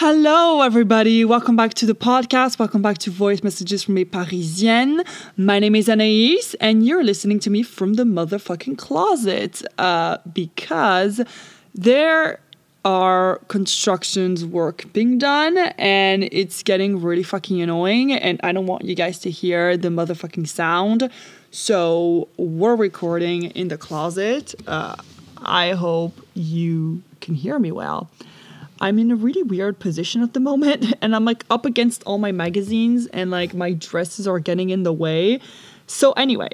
Hello, everybody. Welcome back to the podcast. Welcome back to Voice Messages from a Parisienne. My name is Anaïs, and you're listening to me from the motherfucking closet uh, because there are constructions work being done and it's getting really fucking annoying and I don't want you guys to hear the motherfucking sound. So we're recording in the closet. Uh, I hope you can hear me well. I'm in a really weird position at the moment and I'm like up against all my magazines and like my dresses are getting in the way. So, anyway,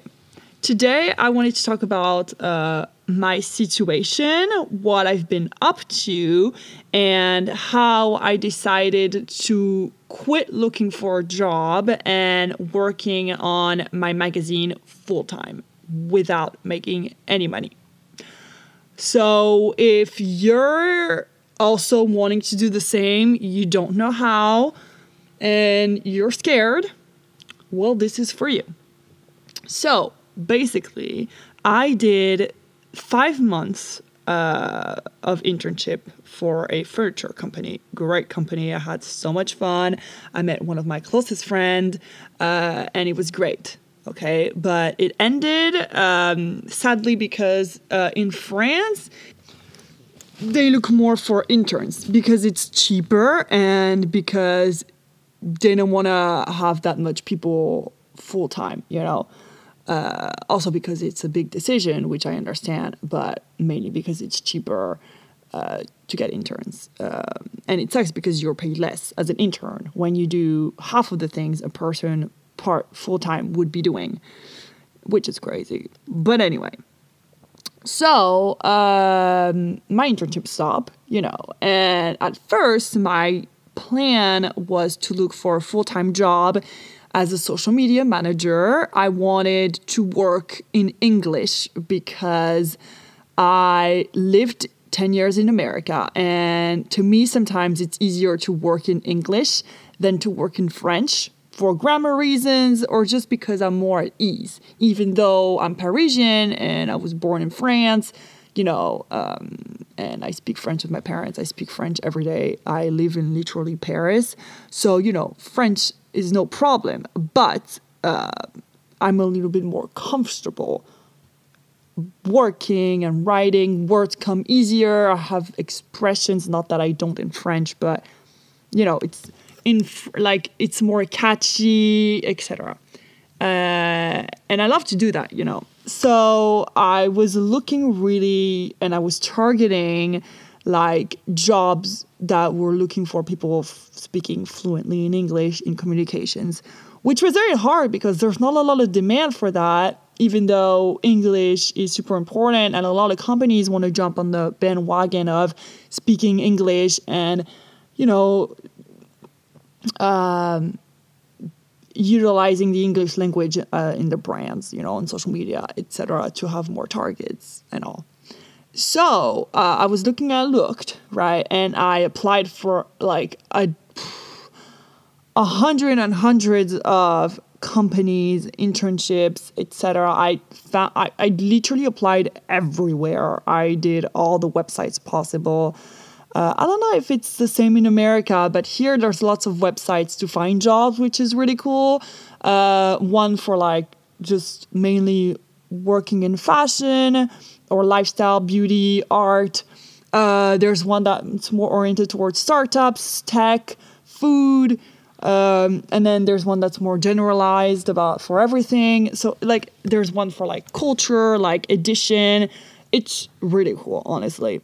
today I wanted to talk about uh, my situation, what I've been up to, and how I decided to quit looking for a job and working on my magazine full time without making any money. So, if you're also wanting to do the same, you don't know how, and you're scared, well, this is for you. So basically, I did five months uh, of internship for a furniture company. Great company. I had so much fun. I met one of my closest friends, uh, and it was great. Okay, but it ended um, sadly because uh, in France they look more for interns because it's cheaper and because they don't want to have that much people full time, you know. Uh, also because it's a big decision, which I understand, but mainly because it's cheaper uh, to get interns. Uh, and it sucks because you're paid less as an intern when you do half of the things a person part full time would be doing, which is crazy. But anyway, so um, my internship stopped, you know, and at first my plan was to look for a full time job as a social media manager. I wanted to work in English because I lived 10 years in America, and to me, sometimes it's easier to work in English than to work in French for grammar reasons or just because I'm more at ease. Even though I'm Parisian and I was born in France, you know, um, and I speak French with my parents. I speak French every day. I live in literally Paris. So, you know, French is no problem. But uh, I'm a little bit more comfortable working and writing. Words come easier. I have expressions, not that I don't in French, but, you know, it's in like it's more catchy, etc. Uh, and I love to do that, you know. So I was looking really, and I was targeting like jobs that were looking for people speaking fluently in English in communications, which was very hard because there's not a lot of demand for that. Even though English is super important, and a lot of companies want to jump on the bandwagon of speaking English and you know um, utilizing the English language uh, in the brands, you know, on social media, etc., to have more targets and all. So uh, I was looking, I looked right, and I applied for like a, a hundred and hundreds of companies, internships, etc. I found I, I literally applied everywhere. I did all the websites possible. Uh, I don't know if it's the same in America, but here there's lots of websites to find jobs, which is really cool. Uh, one for like just mainly working in fashion or lifestyle, beauty, art. Uh, there's one that's more oriented towards startups, tech, food. Um, and then there's one that's more generalized about for everything. So like there's one for like culture, like edition. It's really cool, honestly.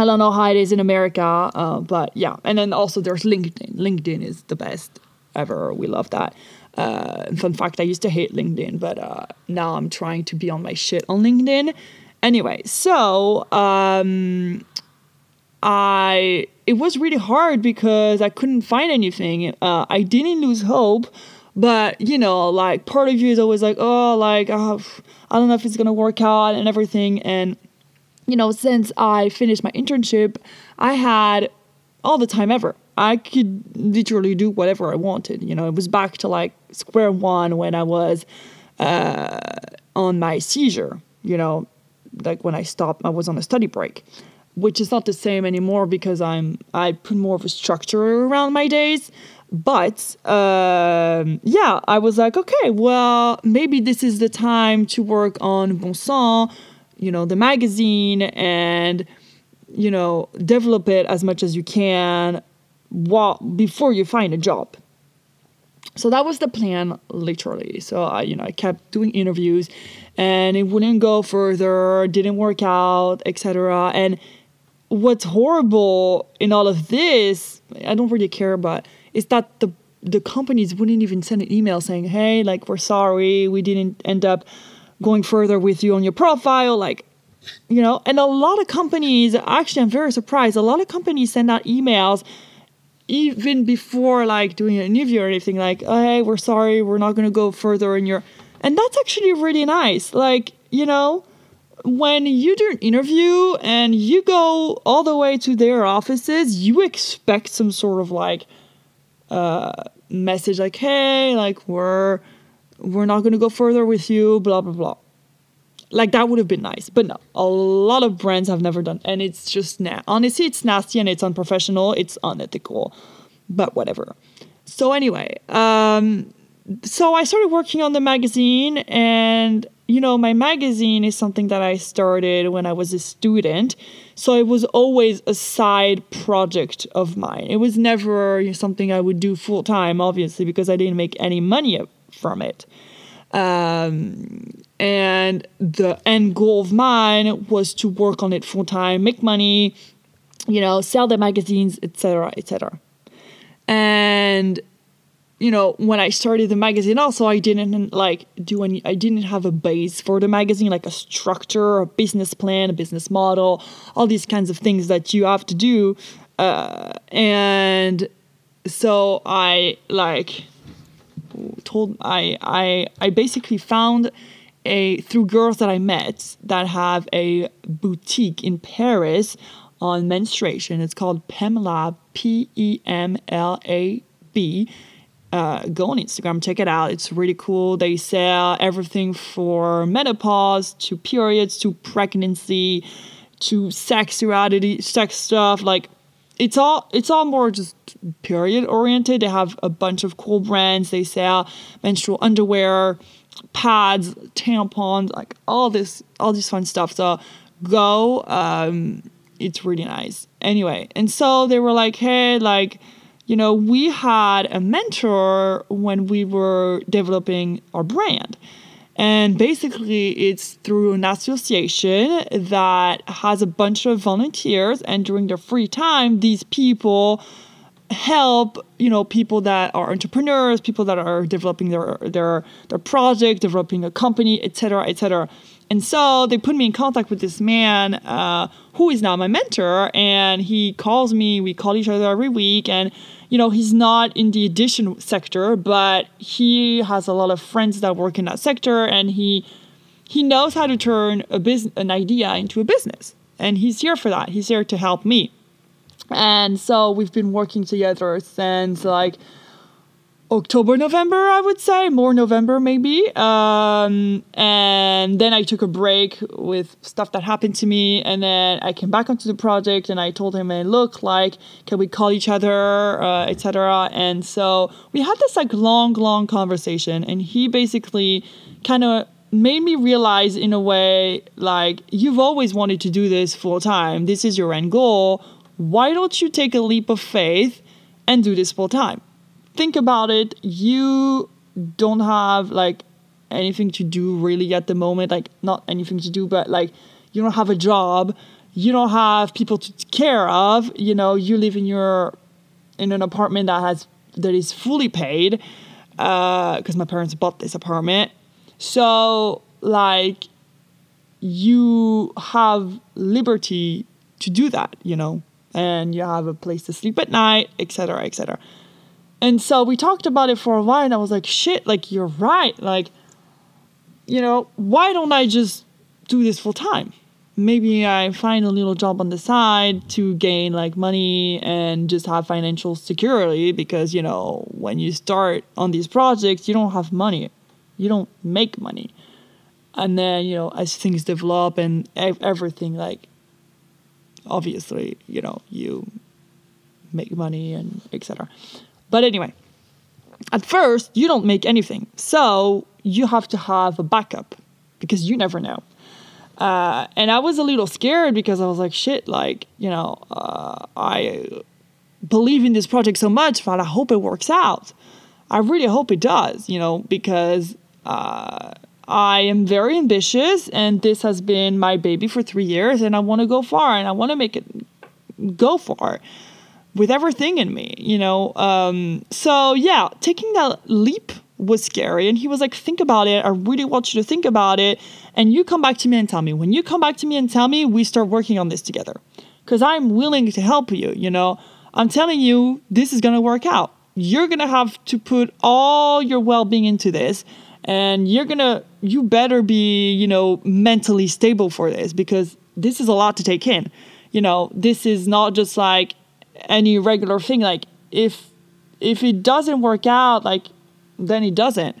I don't know how it is in America, uh, but yeah. And then also there's LinkedIn. LinkedIn is the best ever. We love that. Uh, fun fact: I used to hate LinkedIn, but uh, now I'm trying to be on my shit on LinkedIn. Anyway, so um, I it was really hard because I couldn't find anything. Uh, I didn't lose hope, but you know, like part of you is always like, oh, like oh, I don't know if it's gonna work out and everything, and you know, since I finished my internship, I had all the time ever. I could literally do whatever I wanted. You know, it was back to like square one when I was uh, on my césure, you know, like when I stopped, I was on a study break. which is not the same anymore because I'm I put more of a structure around my days. But um, yeah, I was like, okay, well, maybe this is the time to work on Bon Sang, you know, the magazine, and you know, develop it as much as you can while before you find a job. So that was the plan, literally. So I, you know, I kept doing interviews, and it wouldn't go further, didn't work out, etc. And what's horrible in all of this, I don't really care about, is that the the companies wouldn't even send an email saying, "Hey, like we're sorry, we didn't end up going further with you on your profile." Like, you know, and a lot of companies, actually, I'm very surprised. A lot of companies send out emails even before like doing an interview or anything. Like, oh, "Hey, we're sorry, we're not going to go further in your," and that's actually really nice. Like, you know, when you do an interview and you go all the way to their offices, you expect some sort of like uh, message like, "Hey, like we're we're not going to go further with you," blah blah blah. Like that would have been nice, but no. A lot of brands have never done, and it's just nah. Honestly, it's nasty and it's unprofessional. It's unethical, but whatever. So anyway, um, so I started working on the magazine, and you know, my magazine is something that I started when I was a student. So it was always a side project of mine. It was never something I would do full time, obviously, because I didn't make any money from it. Um, and the end goal of mine was to work on it full time, make money, you know, sell the magazines, etc., etc. And you know, when I started the magazine, also I didn't like do any. I didn't have a base for the magazine, like a structure, a business plan, a business model, all these kinds of things that you have to do. Uh, and so I like told I I I basically found a through girls that I met that have a boutique in Paris on menstruation. It's called Pemlab, P E M L A B uh, go on Instagram, check it out. It's really cool. They sell everything for menopause to periods to pregnancy to sexuality, sex stuff. Like it's all it's all more just period oriented. They have a bunch of cool brands. They sell menstrual underwear, pads, tampons, like all this all this fun stuff. So go. Um, it's really nice. Anyway, and so they were like, hey, like you know, we had a mentor when we were developing our brand. And basically, it's through an association that has a bunch of volunteers, and during their free time, these people help you know people that are entrepreneurs people that are developing their their their project developing a company etc etc and so they put me in contact with this man uh, who is now my mentor and he calls me we call each other every week and you know, he's not in the edition sector, but he has a lot of friends that work in that sector and he he knows how to turn a business an idea into a business. And he's here for that. He's here to help me. And so we've been working together since like October, November, I would say, more November maybe. Um, and then I took a break with stuff that happened to me, and then I came back onto the project, and I told him, "Hey, look, like, can we call each other, uh, etc." And so we had this like long, long conversation, and he basically kind of made me realize in a way like you've always wanted to do this full time. This is your end goal. Why don't you take a leap of faith and do this full time? Think about it, you don't have like anything to do really at the moment. Like, not anything to do, but like, you don't have a job. You don't have people to take care of. You know, you live in your in an apartment that has that is fully paid because uh, my parents bought this apartment. So like you have liberty to do that, you know, and you have a place to sleep at night, etc., etc. And so we talked about it for a while, and I was like, shit, like, you're right. Like, you know, why don't I just do this full time? Maybe I find a little job on the side to gain like money and just have financial security because, you know, when you start on these projects, you don't have money, you don't make money. And then, you know, as things develop and everything, like, obviously, you know, you make money and etc. But anyway, at first you don't make anything, so you have to have a backup because you never know. Uh, and I was a little scared because I was like, shit, like, you know, uh, I believe in this project so much, but I hope it works out. I really hope it does, you know, because uh, I am very ambitious and this has been my baby for three years and I want to go far and I want to make it go far with everything in me, you know. Um, so, yeah, taking that leap was scary. And he was like, think about it. I really want you to think about it. And you come back to me and tell me. When you come back to me and tell me, we start working on this together. Because I'm willing to help you, you know. I'm telling you, this is going to work out. You're going to have to put all your well being into this. And you're going to, you better be, you know, mentally stable for this because this is a lot to take in. You know, this is not just like any regular thing. Like, if, if it doesn't work out, like, then it doesn't.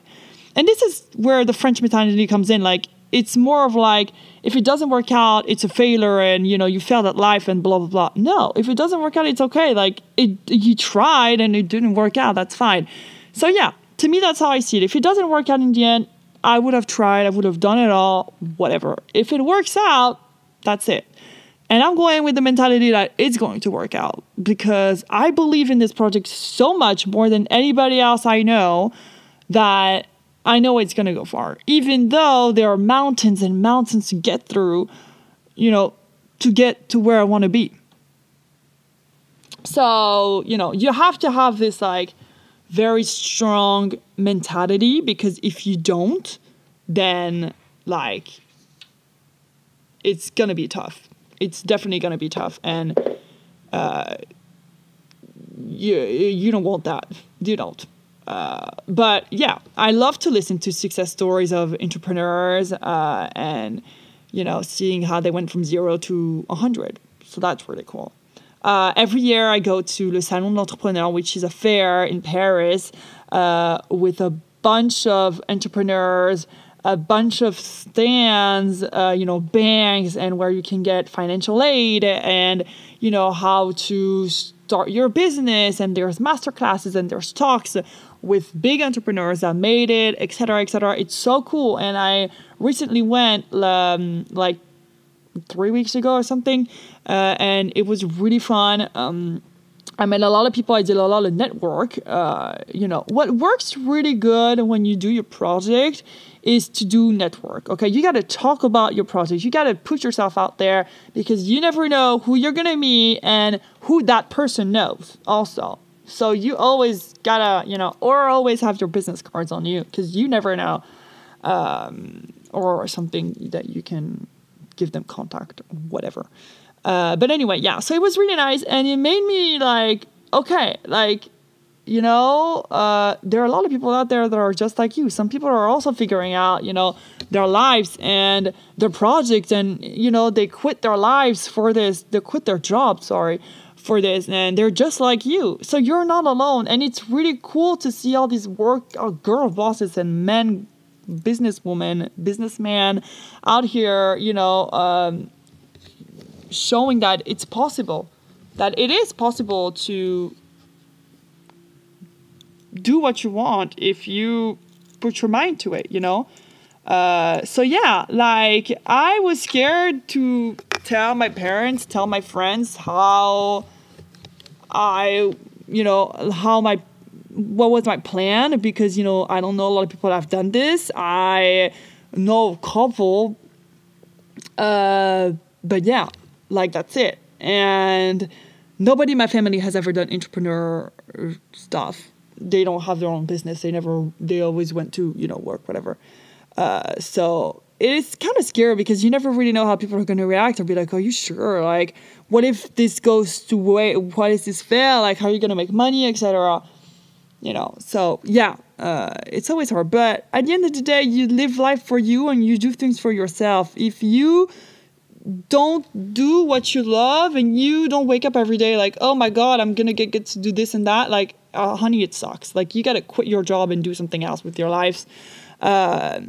And this is where the French mentality comes in. Like, it's more of like if it doesn't work out it's a failure and you know you failed at life and blah blah blah no if it doesn't work out it's okay like it you tried and it didn't work out that's fine so yeah to me that's how i see it if it doesn't work out in the end i would have tried i would have done it all whatever if it works out that's it and i'm going with the mentality that it's going to work out because i believe in this project so much more than anybody else i know that I know it's going to go far, even though there are mountains and mountains to get through, you know, to get to where I want to be. So, you know, you have to have this like very strong mentality because if you don't, then like it's going to be tough. It's definitely going to be tough. And uh, you, you don't want that. You don't. Uh, but yeah, I love to listen to success stories of entrepreneurs uh, and you know seeing how they went from zero to hundred. So that's really cool. Uh, every year I go to Le Salon de l'Entrepreneur, which is a fair in Paris uh, with a bunch of entrepreneurs, a bunch of stands, uh, you know, banks, and where you can get financial aid and you know how to start your business. And there's master classes and there's talks with big entrepreneurs that made it, etc., etc. It's so cool. And I recently went um, like three weeks ago or something, uh, and it was really fun. Um, I met a lot of people. I did a lot of network. Uh, you know, what works really good when you do your project is to do network. Okay, you got to talk about your project. You got to put yourself out there because you never know who you're gonna meet and who that person knows. Also, so you always gotta, you know, or always have your business cards on you because you never know, um, or something that you can give them contact, whatever. Uh, but anyway, yeah. So it was really nice, and it made me like, okay, like, you know, uh, there are a lot of people out there that are just like you. Some people are also figuring out, you know, their lives and their projects, and you know, they quit their lives for this. They quit their job. Sorry for this and they're just like you so you're not alone and it's really cool to see all these work uh, girl bosses and men businesswomen businessman out here you know um, showing that it's possible that it is possible to do what you want if you put your mind to it you know uh, so yeah like i was scared to tell my parents, tell my friends how I, you know, how my what was my plan because you know I don't know a lot of people that have done this. I know a couple, uh, but yeah, like that's it. And nobody in my family has ever done entrepreneur stuff. They don't have their own business. They never. They always went to you know work whatever. Uh, so it's kind of scary because you never really know how people are going to react or be like, "Are you sure?" Like, what if this goes to way? What is this fail? Like, how are you going to make money, etc. You know. So yeah, uh, it's always hard. But at the end of the day, you live life for you and you do things for yourself. If you don't do what you love and you don't wake up every day like, "Oh my God, I'm gonna get, get to do this and that," like, uh, honey, it sucks. Like, you gotta quit your job and do something else with your lives. Uh,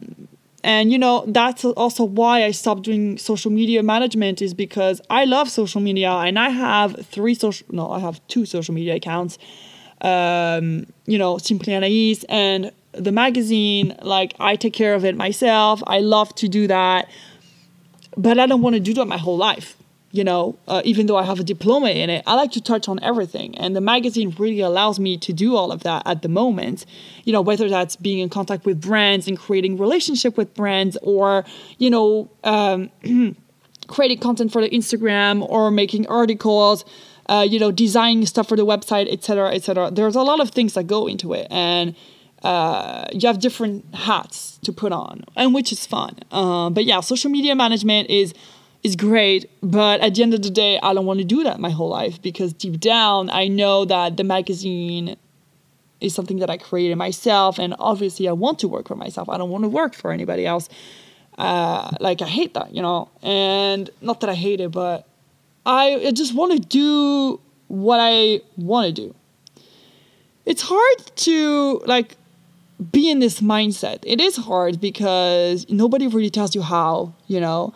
and you know that's also why I stopped doing social media management is because I love social media and I have three social no I have two social media accounts. Um, you know simply Anais and the magazine. Like I take care of it myself. I love to do that but I don't want to do that my whole life you know, uh, even though I have a diploma in it, I like to touch on everything. And the magazine really allows me to do all of that at the moment. You know, whether that's being in contact with brands and creating relationship with brands or, you know, um, creating content for the Instagram or making articles, uh, you know, designing stuff for the website, etc., etc. There's a lot of things that go into it. And uh, you have different hats to put on, and which is fun. Uh, but yeah, social media management is is great, but at the end of the day, I don't want to do that my whole life because deep down, I know that the magazine is something that I created myself, and obviously, I want to work for myself. I don't want to work for anybody else. Uh, like I hate that, you know, and not that I hate it, but I, I just want to do what I want to do. It's hard to like be in this mindset. It is hard because nobody really tells you how, you know.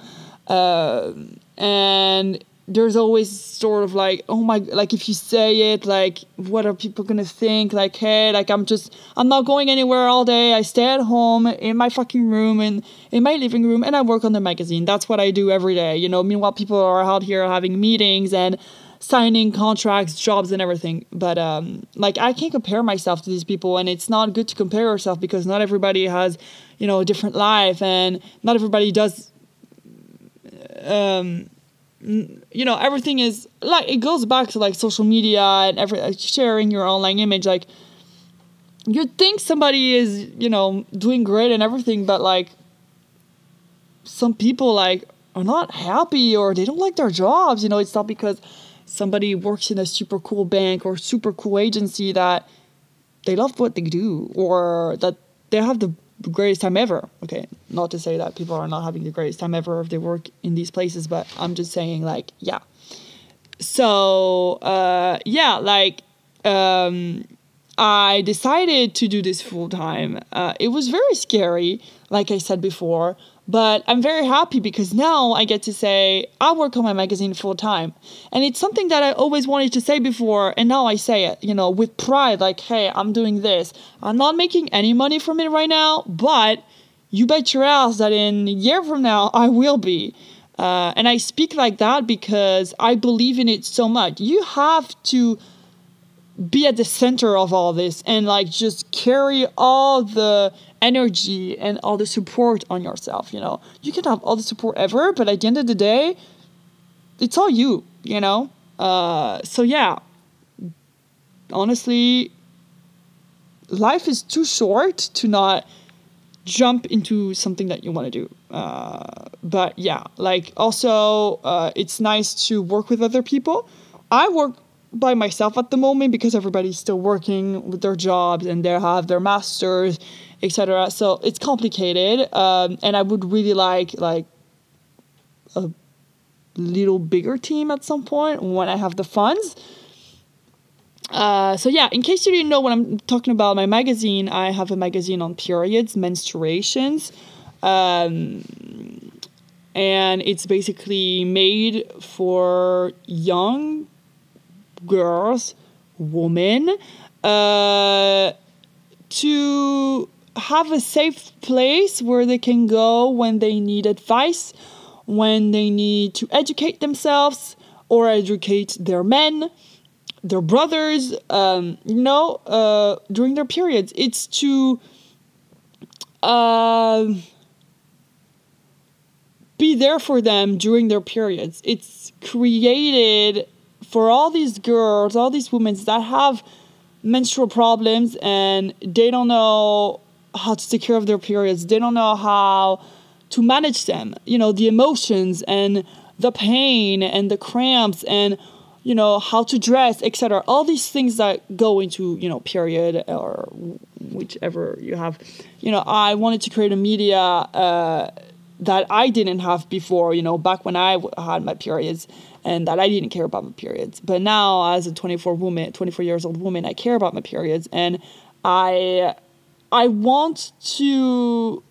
Um, and there's always sort of like oh my like if you say it like what are people gonna think like hey like i'm just i'm not going anywhere all day i stay at home in my fucking room and in my living room and i work on the magazine that's what i do every day you know meanwhile people are out here having meetings and signing contracts jobs and everything. But um like i can't compare myself to these people and it's not good to compare yourself because not everybody has you know a different life and not everybody does um, you know everything is like it goes back to like social media and every like, sharing your online image. Like you think somebody is you know doing great and everything but like some people like are not happy or they don't like their jobs. You know it's not because somebody works in a super cool bank or super cool agency that they love what they do or that they have the greatest time ever. Okay, not to say that people are not having the greatest time ever if they work in these places, but I'm just saying, like, yeah. So, uh, yeah, like, um, I decided to do this full time. Uh, it was very scary, like I said before, but I'm very happy because now I get to say I work on my magazine full time. And it's something that I always wanted to say before, and now I say it, you know, with pride like, hey, I'm doing this. I'm not making any money from it right now, but you bet your ass that in a year from now, I will be. Uh, and I speak like that because I believe in it so much. You have to be at the center of all this and like just carry all the energy and all the support on yourself you know? You can have all the support ever but at the end of the day it's all you you know? Uh, so yeah. Honestly life is too short to not jump into something that you want to do. Uh, but yeah like also uh, it's nice to work with other people. I work by myself at the moment because everybody's still working with their jobs and they have their masters, etc. So it's complicated, um, and I would really like like a little bigger team at some point when I have the funds. Uh, so yeah, in case you didn't know what I'm talking about, my magazine, I have a magazine on periods, menstruations. Um, and it's basically made for young girls, women, uh, to have a safe place where they can go when they need advice, when they need to educate themselves or educate their men, their brothers, um, you know, uh, during their periods. It's to uh, be there for them during their periods. It's created for all these girls, all these women that have menstrual problems and they don't know how to take care of their periods, they don't know how to manage them, you know, the emotions and the pain and the cramps and you know how to dress etc all these things that go into you know period or whichever you have. You know i wanted to create a media uh, that i didn't have before you know back when i had my periods and that I didn't care about my periods. But now, as a 24 woman, 24 years old woman, I care about my periods, and I I want to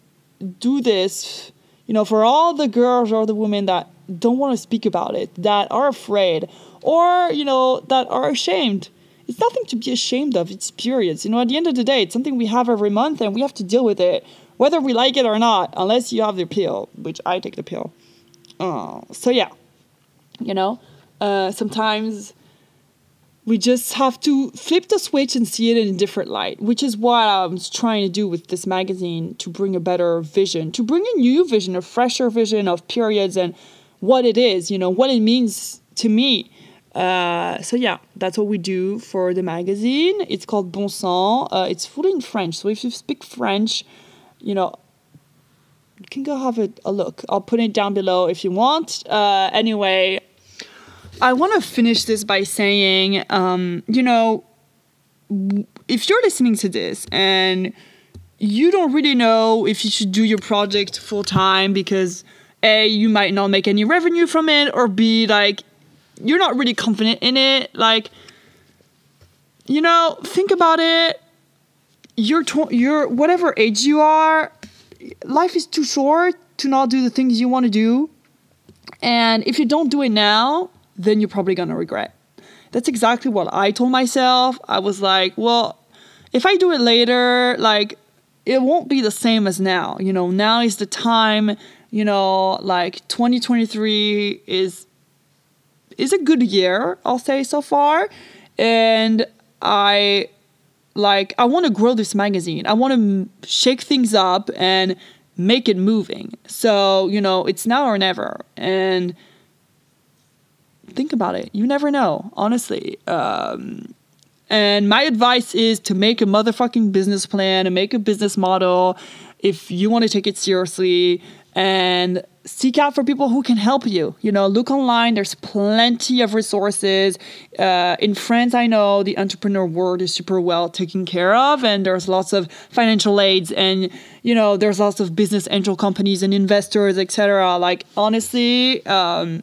do this, you know, for all the girls or the women that don't want to speak about it, that are afraid, or, you know, that are ashamed. It's nothing to be ashamed of. It's periods. You know, at the end of the day, it's something we have every month and we have to deal with it, whether we like it or not, unless you have the pill, which I take the pill. Uh, so, yeah, you know, uh, sometimes we just have to flip the switch and see it in a different light, which is what i'm trying to do with this magazine to bring a better vision, to bring a new vision, a fresher vision of periods and what it is, you know, what it means to me. Uh, so yeah, that's what we do for the magazine. It's called Bon Sang. Uh, it's fully in French, so if you speak French, you know, can go have a, a look. I'll put it down below if you want. Uh, anyway, I want to finish this by saying, um, you know, if you're listening to this and you don't really know if you should do your project full time because A, you might not make any revenue from it, or B, like, you're not really confident in it, like, you know, think about it. You're, tw- you're whatever age you are, life is too short to not do the things you want to do. And if you don't do it now, then you're probably going to regret. That's exactly what I told myself. I was like, well, if I do it later, like, it won't be the same as now. You know, now is the time, you know, like 2023 is is a good year, I'll say so far. And I like I want to grow this magazine. I want to m- shake things up and make it moving. So, you know, it's now or never. And think about it. You never know, honestly. Um, and my advice is to make a motherfucking business plan and make a business model if you want to take it seriously and seek out for people who can help you. You know, look online, there's plenty of resources. Uh, in France, I know the entrepreneur world is super well taken care of, and there's lots of financial aids, and you know, there's lots of business angel companies and investors, etc. Like, honestly, um,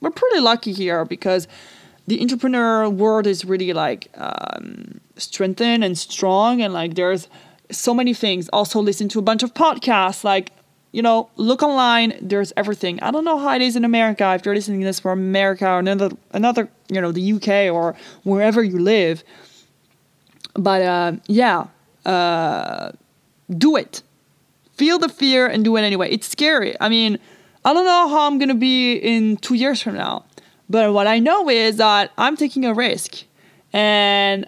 we're pretty lucky here because the entrepreneur world is really like um, strengthened and strong and like there's so many things also listen to a bunch of podcasts like you know look online there's everything i don't know how it is in america if you're listening to this from america or another another you know the uk or wherever you live but uh, yeah uh, do it feel the fear and do it anyway it's scary i mean I don't know how I'm to be in two years from now. But what I know is that I'm taking a risk and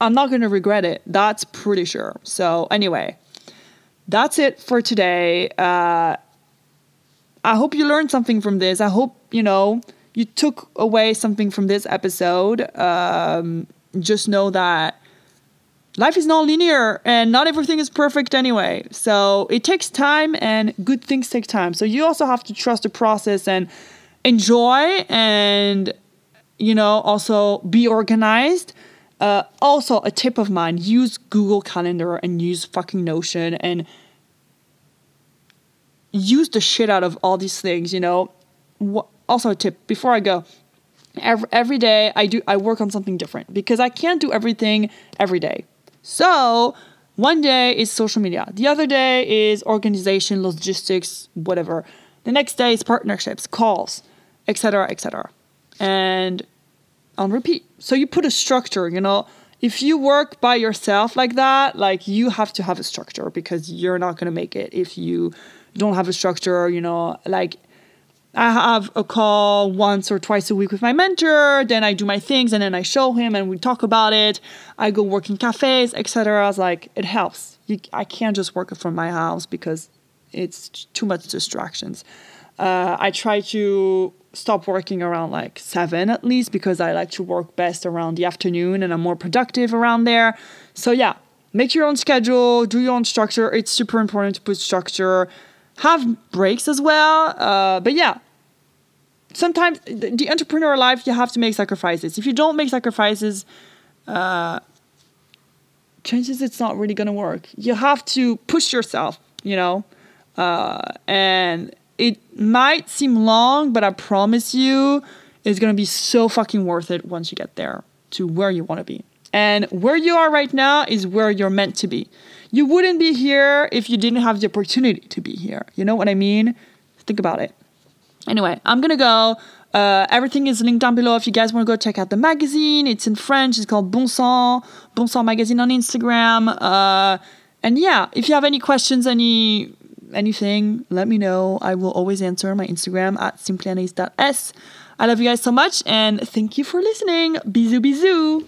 I'm not to regret it. That's pretty sure. So, anyway, that's it for today. Uh, I hope you learned something from this. I hope, you know, you took away something from this episode. Um, just know that life is not linear and not everything is perfect anyway. So it takes time and good things take time. So you also have to trust the process and enjoy and, you know, also be organized. Uh, also, a tip of mine use Google Calendar and use fucking Notion and use the shit out of all these things, you know. Also, a tip before I go every, every day I do I work on something different because I can't do everything every day. So one day is social media, the other day is organization, logistics, whatever. The next day is partnerships, calls, etc., etc. And on repeat. So you put a structure, you know. If you work by yourself like that, like you have to have a structure because you're not going to make it if you don't have a structure, you know, like I have a call once or twice a week with my mentor. Then I do my things and then I show him and we talk about it. I go work in cafes, etc. It's like it helps. You, I can't just work from my house because it's too much distractions. Uh, I try to stop working around like seven at least because I like to work best around the afternoon and I'm more productive around there. So yeah, make your own schedule, do your own structure. It's super important to put structure have breaks as well. Uh, but yeah, sometimes the, entrepreneur life, you have to make sacrifices. If you don't make sacrifices, uh, chances it's not really going to work. You have to push yourself, you know, uh, and it might seem long, but I promise you, it's to be so fucking worth it once you get there to where you want to be. And where you are right now is where you're meant to be. You wouldn't be here if you didn't have the opportunity to be here. You know what I mean? Think about it. Anyway, I'm gonna go. Uh, everything is linked down below if you guys want to go check out the magazine. It's in French. It's called Bon Sang, Bon Sang Magazine on Instagram. Uh, and yeah, if you have any questions, any anything, let me know. I will always answer my Instagram at simplyanais.s. I love you guys so much and thank you for listening. Bisous, bisous.